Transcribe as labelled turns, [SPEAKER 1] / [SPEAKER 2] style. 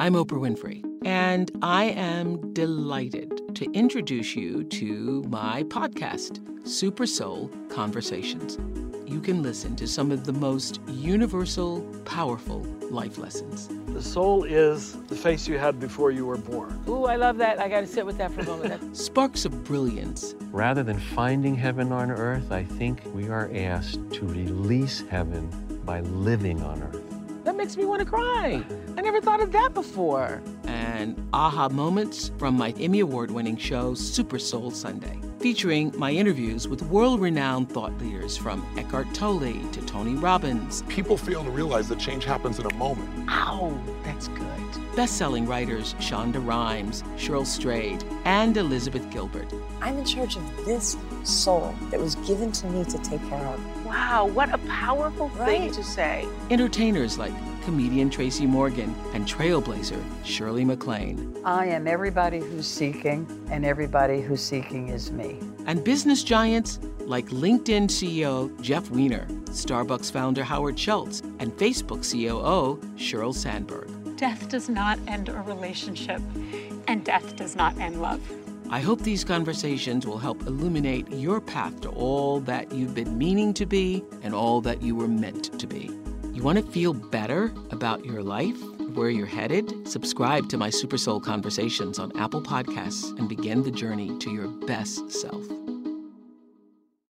[SPEAKER 1] I'm Oprah Winfrey, and I am delighted to introduce you to my podcast, Super Soul Conversations. You can listen to some of the most universal, powerful life lessons.
[SPEAKER 2] The soul is the face you had before you were born.
[SPEAKER 1] Ooh, I love that. I got to sit with that for a moment. Sparks of brilliance.
[SPEAKER 3] Rather than finding heaven on earth, I think we are asked to release heaven by living on earth.
[SPEAKER 1] That makes me want to cry. I never thought of that before. And aha moments from my Emmy Award winning show, Super Soul Sunday, featuring my interviews with world renowned thought leaders from Eckhart Tolle to Tony Robbins.
[SPEAKER 4] People fail to realize that change happens in a moment.
[SPEAKER 1] Ow, that's good. Best selling writers Shonda Rhimes, Cheryl Strayed, and Elizabeth Gilbert.
[SPEAKER 5] I'm in charge of this soul that was given to me to take care of.
[SPEAKER 6] Wow, what a powerful right? thing to say.
[SPEAKER 1] Entertainers like comedian Tracy Morgan and trailblazer Shirley MacLaine.
[SPEAKER 7] I am everybody who's seeking, and everybody who's seeking is me.
[SPEAKER 1] And business giants like LinkedIn CEO Jeff Weiner, Starbucks founder Howard Schultz, and Facebook COO Sheryl Sandberg.
[SPEAKER 8] Death does not end a relationship, and death does not end love.
[SPEAKER 1] I hope these conversations will help illuminate your path to all that you've been meaning to be and all that you were meant to be. You want to feel better about your life, where you're headed? Subscribe to my Super Soul Conversations on Apple Podcasts and begin the journey to your best self.